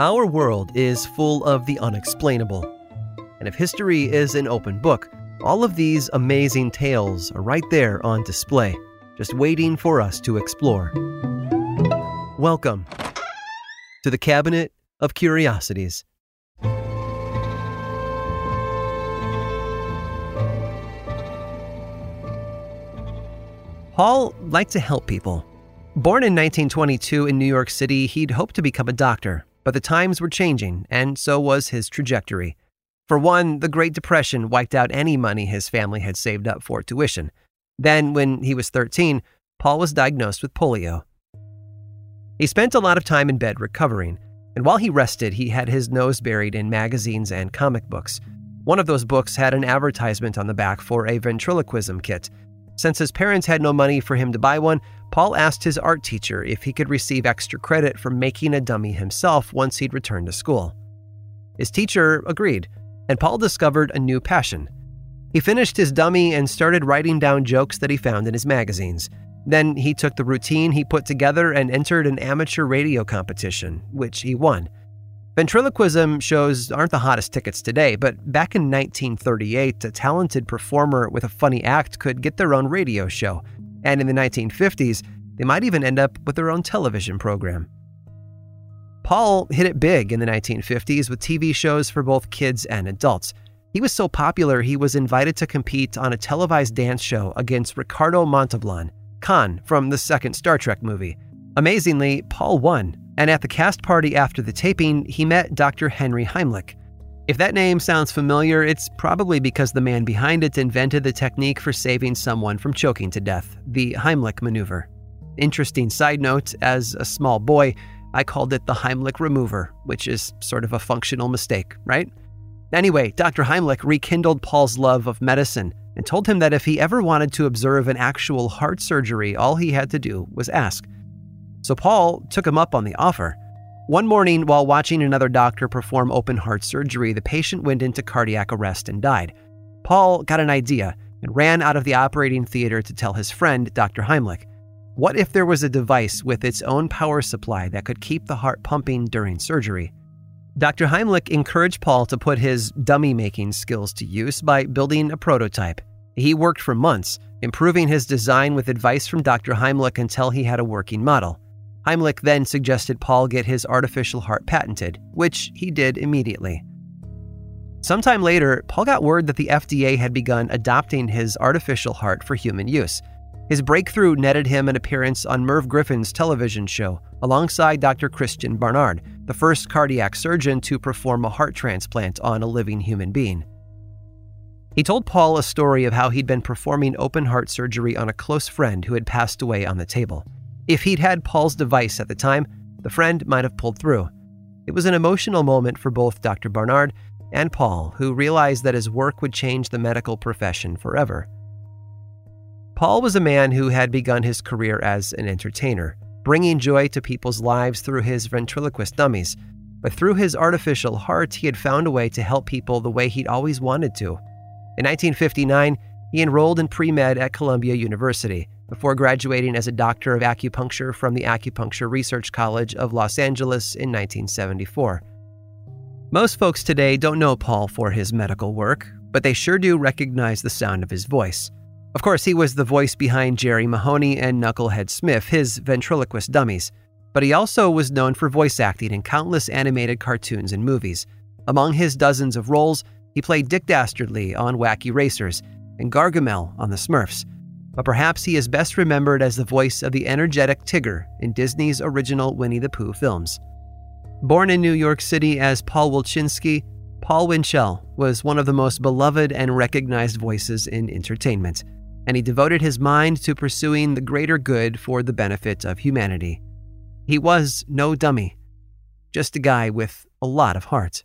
Our world is full of the unexplainable. And if history is an open book, all of these amazing tales are right there on display, just waiting for us to explore. Welcome to the Cabinet of Curiosities. Paul liked to help people. Born in 1922 in New York City, he'd hoped to become a doctor, but the times were changing, and so was his trajectory. For one, the Great Depression wiped out any money his family had saved up for tuition. Then, when he was 13, Paul was diagnosed with polio. He spent a lot of time in bed recovering, and while he rested, he had his nose buried in magazines and comic books. One of those books had an advertisement on the back for a ventriloquism kit. Since his parents had no money for him to buy one, Paul asked his art teacher if he could receive extra credit for making a dummy himself once he'd returned to school. His teacher agreed, and Paul discovered a new passion. He finished his dummy and started writing down jokes that he found in his magazines. Then he took the routine he put together and entered an amateur radio competition, which he won. Ventriloquism shows aren't the hottest tickets today, but back in 1938, a talented performer with a funny act could get their own radio show. And in the 1950s, they might even end up with their own television program. Paul hit it big in the 1950s with TV shows for both kids and adults. He was so popular, he was invited to compete on a televised dance show against Ricardo Montalban, Khan from the second Star Trek movie. Amazingly, Paul won, and at the cast party after the taping, he met Dr. Henry Heimlich. If that name sounds familiar, it's probably because the man behind it invented the technique for saving someone from choking to death, the Heimlich maneuver. Interesting side note as a small boy, I called it the Heimlich remover, which is sort of a functional mistake, right? Anyway, Dr. Heimlich rekindled Paul's love of medicine and told him that if he ever wanted to observe an actual heart surgery, all he had to do was ask. So Paul took him up on the offer. One morning, while watching another doctor perform open heart surgery, the patient went into cardiac arrest and died. Paul got an idea and ran out of the operating theater to tell his friend, Dr. Heimlich. What if there was a device with its own power supply that could keep the heart pumping during surgery? Dr. Heimlich encouraged Paul to put his dummy making skills to use by building a prototype. He worked for months, improving his design with advice from Dr. Heimlich until he had a working model. Heimlich then suggested Paul get his artificial heart patented, which he did immediately. Sometime later, Paul got word that the FDA had begun adopting his artificial heart for human use. His breakthrough netted him an appearance on Merv Griffin's television show alongside Dr. Christiaan Barnard, the first cardiac surgeon to perform a heart transplant on a living human being. He told Paul a story of how he'd been performing open heart surgery on a close friend who had passed away on the table. If he'd had Paul's device at the time, the friend might have pulled through. It was an emotional moment for both Dr. Barnard and Paul, who realized that his work would change the medical profession forever. Paul was a man who had begun his career as an entertainer, bringing joy to people's lives through his ventriloquist dummies. But through his artificial heart, he had found a way to help people the way he'd always wanted to. In 1959, he enrolled in pre med at Columbia University before graduating as a doctor of acupuncture from the Acupuncture Research College of Los Angeles in 1974. Most folks today don't know Paul for his medical work, but they sure do recognize the sound of his voice. Of course, he was the voice behind Jerry Mahoney and Knucklehead Smith, his ventriloquist dummies, but he also was known for voice acting in countless animated cartoons and movies. Among his dozens of roles, he played Dick Dastardly on Wacky Races and Gargamel on The Smurfs, but perhaps he is best remembered as the voice of the energetic Tigger in Disney's original Winnie the Pooh films. Born in New York City as Paul Wilczynski, Paul Winchell was one of the most beloved and recognized voices in entertainment. and he devoted his mind to pursuing the greater good for the benefit of humanity. He was no dummy, just a guy with a lot of heart.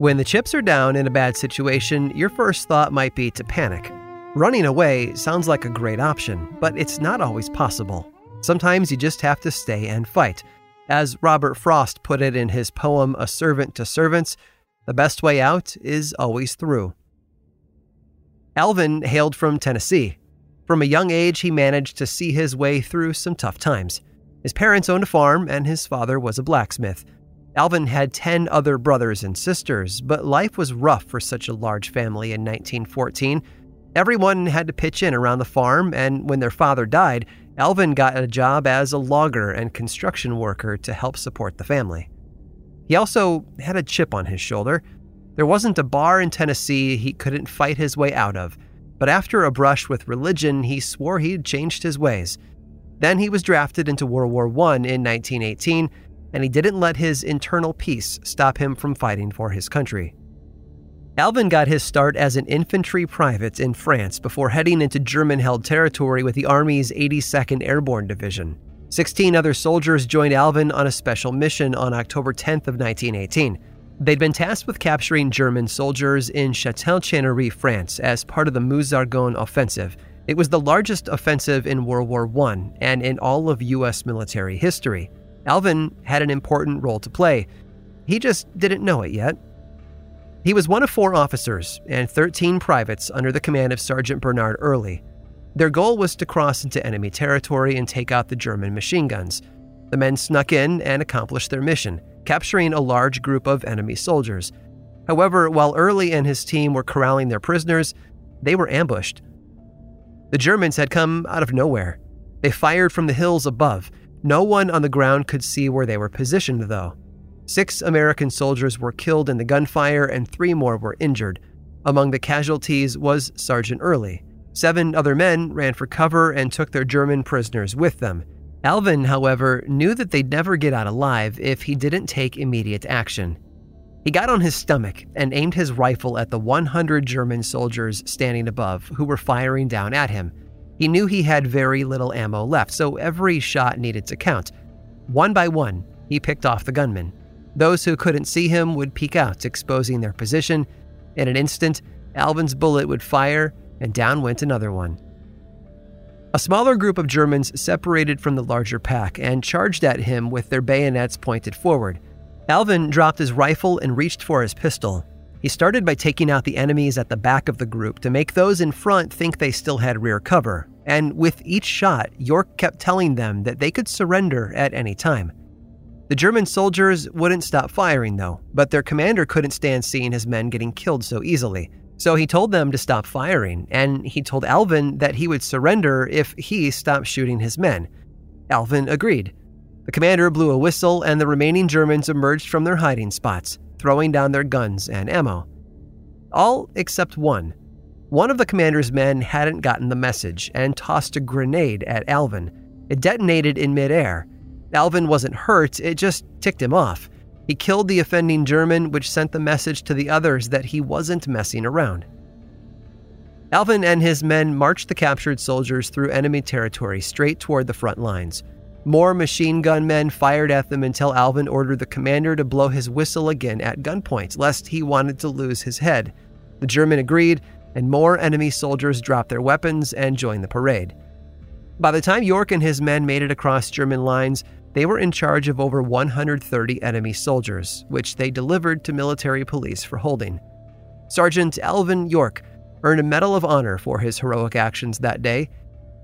When the chips are down in a bad situation, your first thought might be to panic. Running away sounds like a great option, but it's not always possible. Sometimes you just have to stay and fight. As Robert Frost put it in his poem A Servant to Servants, the best way out is always through. Alvin hailed from Tennessee. From a young age, he managed to see his way through some tough times. His parents owned a farm, and his father was a blacksmith. Alvin had 10 other brothers and sisters, but life was rough for such a large family in 1914. Everyone had to pitch in around the farm, and when their father died, Alvin got a job as a logger and construction worker to help support the family. He also had a chip on his shoulder. There wasn't a bar in Tennessee he couldn't fight his way out of, but after a brush with religion, he swore he'd changed his ways. Then he was drafted into World War I in 1918 and he didn't let his internal peace stop him from fighting for his country. Alvin got his start as an infantry private in France before heading into German held territory with the Army's 82nd Airborne Division. 16 other soldiers joined Alvin on a special mission on October 10th of 1918. They'd been tasked with capturing German soldiers in Châtel-Chéhéry, France, as part of the Meuse-Argonne offensive. It was the largest offensive in World War I and in all of U.S. military history. Alvin had an important role to play. He just didn't know it yet. He was one of four officers and 13 privates under the command of Sergeant Bernard Early. Their goal was to cross into enemy territory and take out the German machine guns. The men snuck in and accomplished their mission, capturing a large group of enemy soldiers. However, while Early and his team were corralling their prisoners, they were ambushed. The Germans had come out of nowhere. They fired from the hills above, no one on the ground could see where they were positioned, though. Six American soldiers were killed in the gunfire and three more were injured. Among the casualties was Sergeant Early. Seven other men ran for cover and took their German prisoners with them. Alvin, however, knew that they'd never get out alive if he didn't take immediate action. He got on his stomach and aimed his rifle at the 100 German soldiers standing above who were firing down at him. He knew he had very little ammo left, so every shot needed to count. One by one, he picked off the gunmen. Those who couldn't see him would peek out, exposing their position. In an instant, Alvin's bullet would fire, and down went another one. A smaller group of Germans separated from the larger pack and charged at him with their bayonets pointed forward. Alvin dropped his rifle and reached for his pistol. He started by taking out the enemies at the back of the group to make those in front think they still had rear cover, and with each shot, York kept telling them that they could surrender at any time. The German soldiers wouldn't stop firing, though, but their commander couldn't stand seeing his men getting killed so easily, So he told them to stop firing, and he told Alvin that he would surrender if he stopped shooting his men. Alvin agreed. The commander blew a whistle, and the remaining Germans emerged from their hiding spots, throwing down their guns and ammo. All except one. One of the commander's men hadn't gotten the message and tossed a grenade at Alvin. It detonated in midair. Alvin wasn't hurt, it just ticked him off. He killed the offending German, which sent the message to the others that he wasn't messing around. Alvin and his men marched the captured soldiers through enemy territory straight toward the front lines. More machine gun men fired at them until Alvin ordered the commander to blow his whistle again at gunpoint, lest he wanted to lose his head. The German agreed, and more enemy soldiers dropped their weapons and joined the parade. By the time York and his men made it across German lines, they were in charge of over 130 enemy soldiers, which they delivered to military police for holding. Sergeant Alvin York earned a Medal of Honor for his heroic actions that day.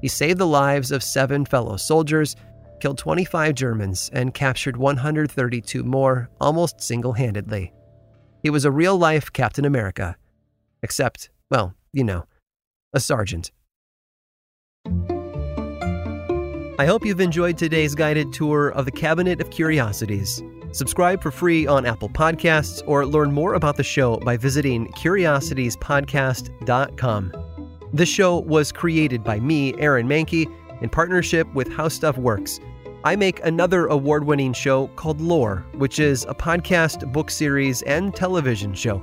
He saved the lives of seven fellow soldiers, killed 25 Germans, and captured 132 more almost single handedly. He was a real life Captain America. Except, well, you know, a sergeant. I hope you've enjoyed today's guided tour of the Cabinet of Curiosities. Subscribe for free on Apple Podcasts or learn more about the show by visiting curiositiespodcast.com. This show was created by me, Aaron Mahnke, in partnership with How Stuff Works. I make another award winning show called Lore, which is a podcast, book series, and television show,